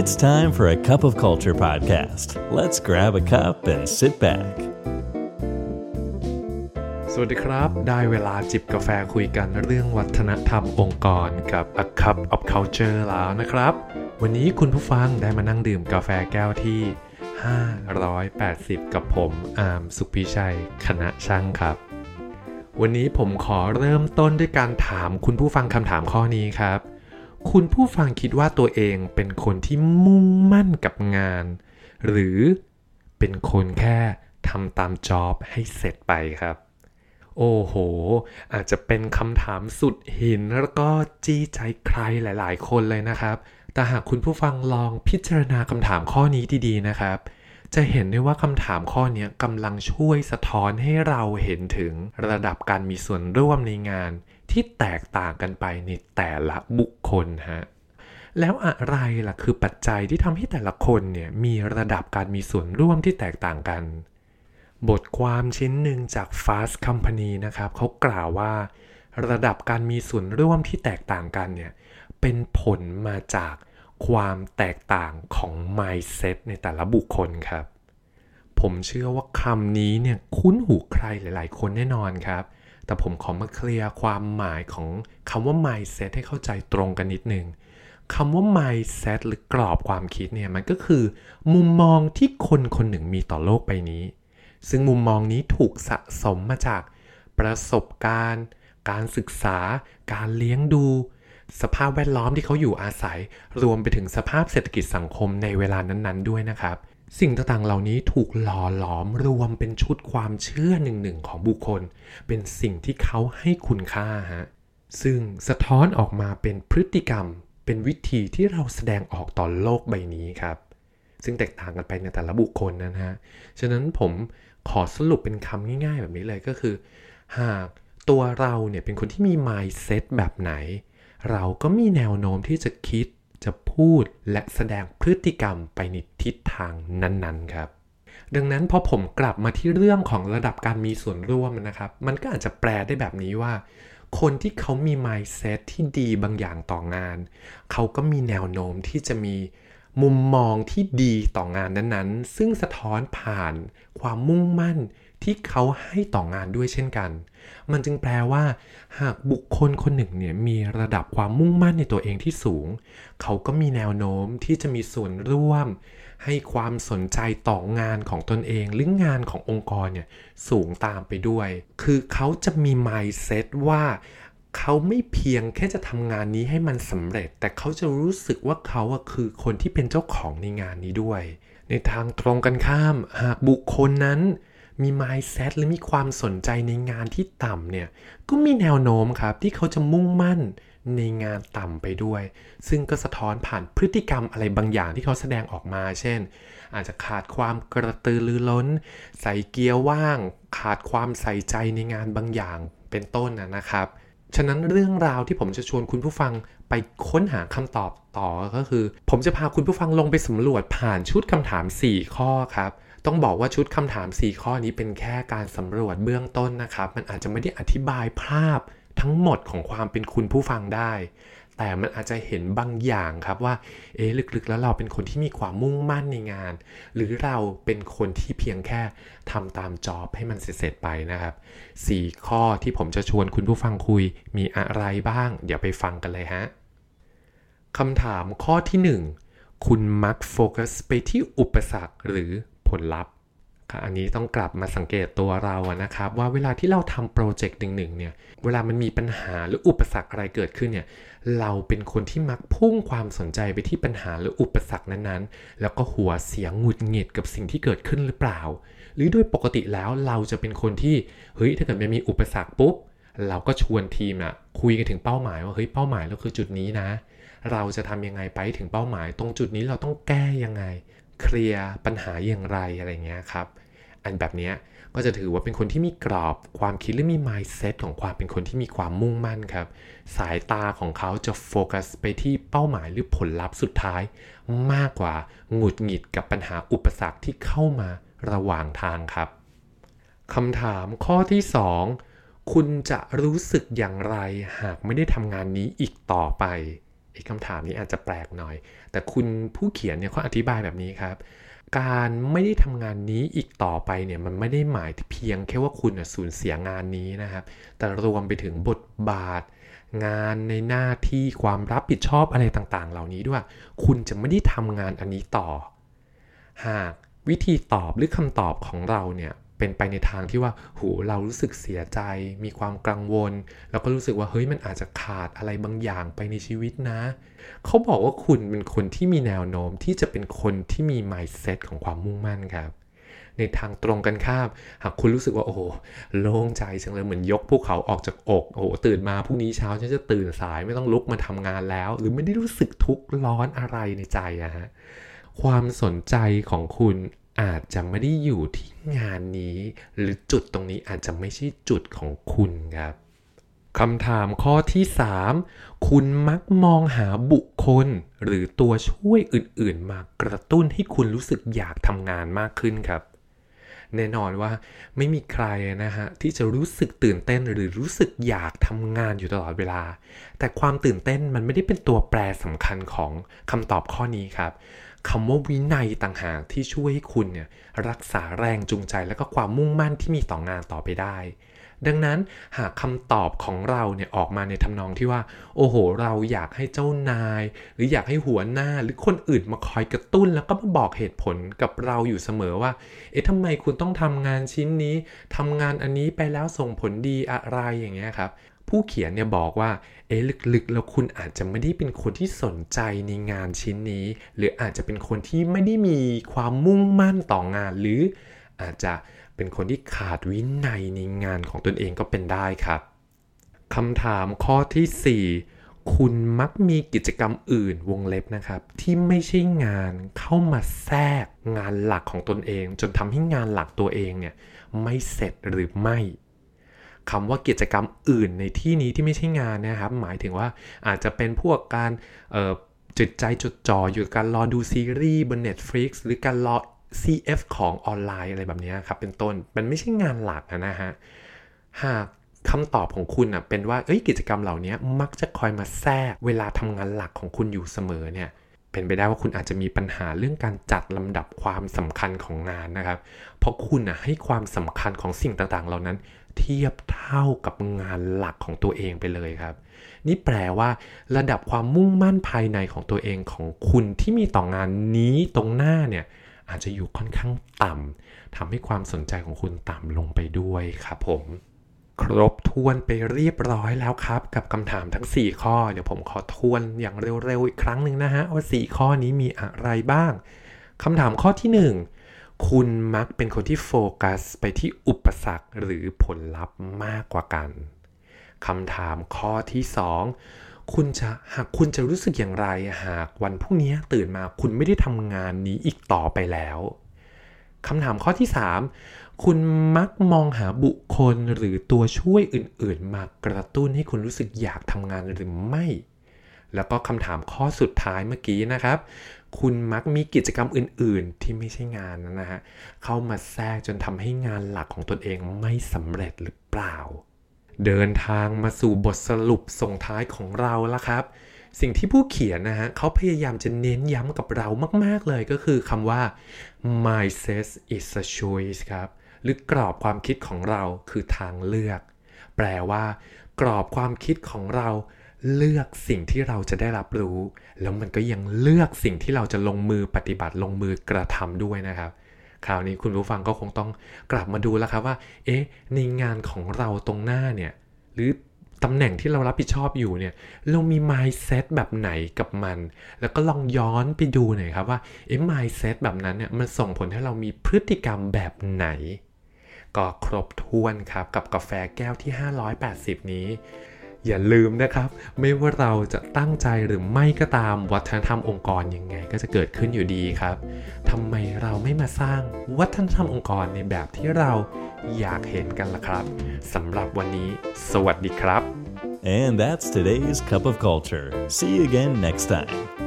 It's time for a cup of culture podcast. Let's grab a cup and sit back. สวัสดีครับ ได้เวลาจิบกาแฟคุยกันเรื่องวัฒนธรรมองค์กรกับ A Cup of Culture แล้วนะครับ วันนี้คุณผู้ฟังได้มานั่งดื่มกาแฟแก้วที่ 580 กับผมอาร์มสุขพิชัย คณะช่างครับ วันนี้ผมขอเริ่มต้นด้วยการถามคุณผู้ฟังคำถามข้อนี้ครับ คุณผู้ฟังคิดว่าตัวเองเป็นคนที่มุ่งมั่นกับงาน หรือเป็นคนแค่ทำตามจ็อบให้เสร็จไปครับ โอ้โห อาจจะเป็นคำถามสุดหินแล้วก็จี้ใจใครหลาย ๆ คนเลยนะครับ แต่หากคุณผู้ฟังลองพิจารณาคำถามข้อนี้ดี ๆ นะครับ จะเห็นได้ว่าคำถามข้อนี้กำลังช่วยสะท้อนให้เราเห็นถึงระดับการมีส่วนร่วมในงานที่แตกต่างกันไปในแต่ละบุคคลฮะแล้วอะไรล่ะคือปัจจัยที่ทำให้แต่ละคนเนี่ยมีระดับการมีส่วนร่วมที่แตกต่างกัน บทความชิ้นหนึ่งจาก Fast Company นะครับเขากล่าวว่า ระดับการมีส่วนร่วมที่แตกต่างกันเนี่ยเป็นผลมาจาก ความแตกต่างของ mindset ในแต่ละบุคคลครับ ผมเชื่อว่าคำนี้เนี่ยคุ้นหูใครหลาย ๆ คนแน่นอนครับ แต่ผมขอมาเคลียร์ความหมายของคำว่า mindset ให้เข้าใจตรงกันนิดนึงคำว่า mindset หรือกรอบความคิดเนี่ยมันก็คือ มุมมองที่คนคนหนึ่งมีต่อโลกใบนี้ ซึ่งมุมมองนี้ถูกสะสมมาจากประสบการณ์ การศึกษา การเลี้ยงดู สภาพแวดล้อมที่เขาอยู่อาศัย รวมไปถึงสภาพเศรษฐกิจสังคมในเวลานั้นๆ ด้วยนะครับ สิ่งต่างๆเหล่านี้ถูกหล่อหลอมรวมเป็นชุดความเชื่อหนึ่งๆของบุคคล เป็นสิ่งที่เขาให้คุณค่าฮะซึ่งสะท้อนออกมาเป็นพฤติกรรม เป็นวิธีที่เราแสดงออกต่อโลกใบนี้ครับ ซึ่งแตกต่างกันไปในแต่ละบุคคลนะฮะฉะนั้นผมขอสรุปเป็นคำง่ายๆ แบบนี้เลยก็คือ หากตัวเราเนี่ยเป็นคนที่มี mindset แบบไหน เราก็มีแนวโน้มที่จะคิดจะพูดและแสดงพฤติกรรมไปในทิศทางนั้นๆครับ ดังนั้นพอผมกลับมาที่เรื่องของระดับการมีส่วนร่วมนะครับ มันก็อาจจะแปลได้แบบนี้ว่า คนที่เขามี mindset ที่ดีบางอย่างต่องาน เขาก็มีแนวโน้มที่จะมีมุมมองที่ดีต่องานนั้นๆ ซึ่งสะท้อนผ่านความมุ่งมั่น ที่เขาให้ต่องานด้วยเช่นกัน มันจึงแปลว่า หากบุคคลคนหนึ่งเนี่ยมีระดับความมุ่งมั่นในตัวเองที่สูง เขาก็มีแนวโน้มที่จะมีส่วนร่วม ให้ความสนใจต่องานของตนเองหรืองานขององค์กรเนี่ยสูงตามไปด้วย คือเขาจะมี mindset ว่าเขาไม่เพียงแค่จะทำงานนี้ให้มันสำเร็จ แต่เขาจะรู้สึกว่าเขาคือคนที่เป็นเจ้าของในงานนี้ด้วย ในทางตรงกันข้าม หากบุคคลนั้น มี mindset หรือมีความสนใจในงานที่ต่ำเนี่ย ก็มีแนวโน้มครับที่เขาจะมุ่งมั่นในงานต่ำไปด้วย ซึ่งก็สะท้อนผ่านพฤติกรรมอะไรบางอย่างที่เขาแสดงออกมา เช่น อาจจะขาดความกระตือรือร้น ใส่เกียร์ว่าง ขาดความใส่ใจในงานบางอย่างเป็นต้นนะนะครับ ฉะนั้นเรื่องราวที่ผมจะชวนคุณผู้ฟังไปค้นหาคำตอบต่อก็คือ ผมจะพาคุณผู้ฟังลงไปสำรวจผ่านชุดคำถาม 4 ข้อครับ ต้องบอกว่าชุดคำถาม 4 ข้อนี้เป็นแค่การสำรวจเบื้องต้นนะครับ มันอาจจะไม่ได้อธิบายภาพทั้งหมดของความเป็นคุณผู้ฟังได้ แต่มันอาจจะเห็นบางอย่างครับว่า เอ๊ะลึกๆ แล้วเราเป็นคนที่มีความมุ่งมั่นในงาน หรือเราเป็นคนที่เพียงแค่ทำตามจอบให้มันเสร็จๆไปนะครับ 4 ข้อที่ผมจะชวนคุณผู้ฟังคุยมีอะไรบ้าง เดี๋ยวไปฟังกันเลยฮะคำถามข้อที่ 1 คุณมักโฟกัสไปที่อุปสรรคหรือ ผลลัพธ์ค่ะอันนี้ต้องกลับมาสังเกตตัวเราอะนะครับ ว่าเวลาที่เราทำโปรเจกต์หนึ่งๆเนี่ยเวลามันมีปัญหาหรืออุปสรรคอะไรเกิดขึ้นเนี่ยเราเป็นคนที่มักพุ่งความสนใจไปที่ปัญหาหรืออุปสรรคนั้นๆ แล้วก็หัวเสียงหงุดหงิดกับสิ่งที่เกิดขึ้นหรือเปล่า หรือโดยปกติแล้วเราจะเป็นคนที่เฮ้ยถ้าเกิดมันมีอุปสรรคปุ๊บเราก็ชวนทีมอะคุยกันถึงเป้าหมายว่าเฮ้ยเป้าหมายเราคือจุดนี้นะ เราจะทำยังไงไปถึงเป้าหมาย ตรงจุดนี้เราต้องแก้ยังไง เคลียร์ปัญหาอย่างไรอะไรเงี้ยครับ อันแบบนี้ก็จะถือว่าเป็นคนที่มีกรอบความคิดหรือมี mindset ของความเป็นคนที่มีความมุ่งมั่นครับ สายตาของเขาจะโฟกัสไปที่เป้าหมายหรือผลลัพธ์สุดท้าย มากกว่าหงุดหงิดกับปัญหาอุปสรรคที่เข้ามาระหว่างทางครับคำถามข้อที่ 2 คุณจะรู้สึกอย่างไรหากไม่ได้ทำงานนี้อีกต่อไป อ้คำถามนี้อาจจะแปลกหน่อย แต่คุณผู้เขียนเนี่ยเขาอธิบายแบบนี้ครับ การไม่ได้ทำงานนี้อีกต่อไปเนี่ยมันไม่ได้หมายเพียงแค่ว่าคุณสูญเสียงานนี้นะครับ แต่รวมไปถึงบทบาท งานในหน้าที่ความรับผิดชอบอะไรต่างๆ เหล่านี้ด้วย คุณจะไม่ได้ทำงานอันนี้ต่อ หากวิธีตอบหรือคำตอบของเราเนี่ย เป็นไปในทางที่ว่าหูเรารู้สึกเสียใจ มีความกังวล แล้วก็รู้สึกว่าเฮ้ยมันอาจจะขาดอะไรบางอย่างไปในชีวิตนะ เขาบอกว่าคุณเป็นคนที่มีแนวโน้มที่จะเป็นคนที่มี mindset ของความมุ่งมั่นครับ ในทางตรงกันข้าม หากคุณรู้สึกว่าโอ้โหโล่งใจจังเลยเหมือนยกภูเขาออกจากอกโอ้โหตื่นมาพรุ่งนี้เช้าฉันจะตื่นสายไม่ต้องลุกมาทำงานแล้ว หรือไม่ได้รู้สึกทุกข์ร้อนอะไรในใจอะฮะความสนใจของคุณ อาจจะไม่ได้อยู่ที่งานนี้ หรือจุดตรงนี้อาจจะไม่ใช่จุดของคุณครับคำถามข้อที่ 3 คุณมักมองหาบุคคล หรือตัวช่วยอื่นๆ มากระตุ้นให้คุณรู้สึกอยากทำงานมากขึ้นครับ แน่นอนว่าไม่มีใครนะฮะที่จะรู้สึกตื่นเต้นหรือรู้สึกอยากทำงานอยู่ตลอดเวลา แต่ความตื่นเต้นมันไม่ได้เป็นตัวแปรสำคัญของคำตอบข้อนี้ครับคำว่าวินัยต่างหากที่ช่วยให้คุณเนี่ยรักษาแรงจูงใจและก็ความมุ่งมั่นที่มีต่องานต่อไปได้ ดังนั้นหากคำตอบของเราเนี่ยออกมาในทำนองที่ว่า โอ้โห เราอยากให้เจ้านาย หรืออยากให้หัวหน้าหรือคนอื่นมาคอยกระตุ้น แล้วก็มาบอกเหตุผลกับเราอยู่เสมอว่า เอ๊ะทำไมคุณต้องทำงานชิ้นนี้ทำงานอันนี้ไปแล้วส่งผลดีอะไรอย่างเงี้ยครับผู้เขียนเนี่ยบอกว่า เอ๊ลึกๆ แล้วคุณอาจจะไม่ได้เป็นคนที่สนใจในงานชิ้นนี้ หรืออาจจะเป็นคนที่ไม่ได้มีความมุ่งมั่นต่องาน หรือ อาจจะเป็นคนที่ขาดวินัยในงานของตนเองก็เป็นได้ครับคำถามข้อที่ 4 คุณมักมีกิจกรรมอื่นวงเล็บนะครับ ที่ไม่ใช่งานเข้ามาแทรกงานหลักของตนเอง จนทำให้งานหลักตัวเองเนี่ยไม่เสร็จหรือไม่คำว่ากิจกรรมอื่นในที่นี้ที่ไม่ใช่งานนะครับ หมายถึงว่าอาจจะเป็นพวกการจิตใจจดจ่ออยู่การรอดูซีรีส์บน Netflix หรือการรอ CF ของออนไลน์อะไรแบบนี้ครับเป็นต้น มันไม่ใช่งานหลักนะฮะ หากคำตอบของคุณอะเป็นว่าเอ้ยกิจกรรมเหล่านี้มักจะคอยมาแทรกเวลาทำงานหลักของคุณอยู่เสมอเนี่ยเป็นไปได้ว่าคุณอาจจะมีปัญหาเรื่องการจัดลำดับความสำคัญของงานนะครับ เพราะคุณอะให้ความสำคัญของสิ่งต่างๆ เหล่านั้น เทียบเท่ากับงานหลักของตัวเองไปเลยครับ นี่แปลว่า ระดับความมุ่งมั่นภายในของตัวเองของคุณที่มีต่องานนี้ตรงหน้าเนี่ย อาจจะอยู่ค่อนข้างต่ำทำให้ความสนใจของคุณต่ำลงไปด้วยครับผม ครบทวนไปเรียบร้อยแล้วครับ กับคำถามทั้ง 4 ข้อ เดี๋ยวผมขอทวนอย่างเร็วๆอีกครั้งหนึ่งนะฮะว่า 4 ข้อนี้มีอะไรบ้างคำถามข้อที่ 1คุณมักเป็นคนที่โฟกัสไปที่อุปสรรคหรือผลลัพธ์มากกว่ากัน คำถามข้อที่ 2 คุณจะหากคุณจะรู้สึกอย่างไรหากวันพรุ่งนี้ตื่นมาคุณไม่ได้ทำงานนี้อีกต่อไปแล้วคำถามข้อที่ 3 คุณมักมองหาบุคคลหรือตัวช่วยอื่นๆ มากระตุ้นให้คุณรู้สึกอยากทำงานหรือไม่ แล้วก็คำถามข้อสุดท้ายเมื่อกี้นะครับ คุณมักมีกิจกรรมอื่นๆ ที่ไม่ใช่งานนะฮะเข้ามาแทรกจนทำให้งานหลักของตนเองไม่สำเร็จหรือเปล่า เดินทางมาสู่บทสรุปส่งท้ายของเราแล้วครับ สิ่งที่ผู้เขียนนะฮะเขาพยายามจะเน้นย้ำกับเรามาก ๆ เลยก็คือคำว่า mindset is a choice ครับ หรือกรอบความคิดของเราคือทางเลือก แปลว่า กรอบความคิดของเราเลือกสิ่งที่เราจะได้รับรู้ แล้วมันก็ยังเลือกสิ่งที่เราจะลงมือปฏิบัติลงมือกระทำด้วยนะครับ คราวนี้คุณผู้ฟังก็คงต้องกลับมาดูแล้วครับว่า เอ๊ะ ในงานของเราตรงหน้าเนี่ย หรือตำแหน่งที่เรารับผิดชอบอยู่เนี่ย เรามี mindset แบบไหนกับมัน แล้วก็ลองย้อนไปดูหน่อยครับว่า เอ๊ะ mindset แบบนั้นเนี่ย มันส่งผลให้เรามีพฤติกรรมแบบไหน ก็ครบถ้วนครับกับกาแฟแก้วที่ 580 นี้ อย่าลืมนะครับ ไม่ว่าเราจะตั้งใจหรือไม่ก็ตามวัฒนธรรมองค์กรยังไงก็จะเกิดขึ้นอยู่ดีครับทำไมเราไม่มาสร้างวัฒนธรรมองค์กรในแบบที่เราอยากเห็นกันล่ะครับสำหรับวันนี้ สวัสดีครับ And that's today's cup of culture. See you again next time.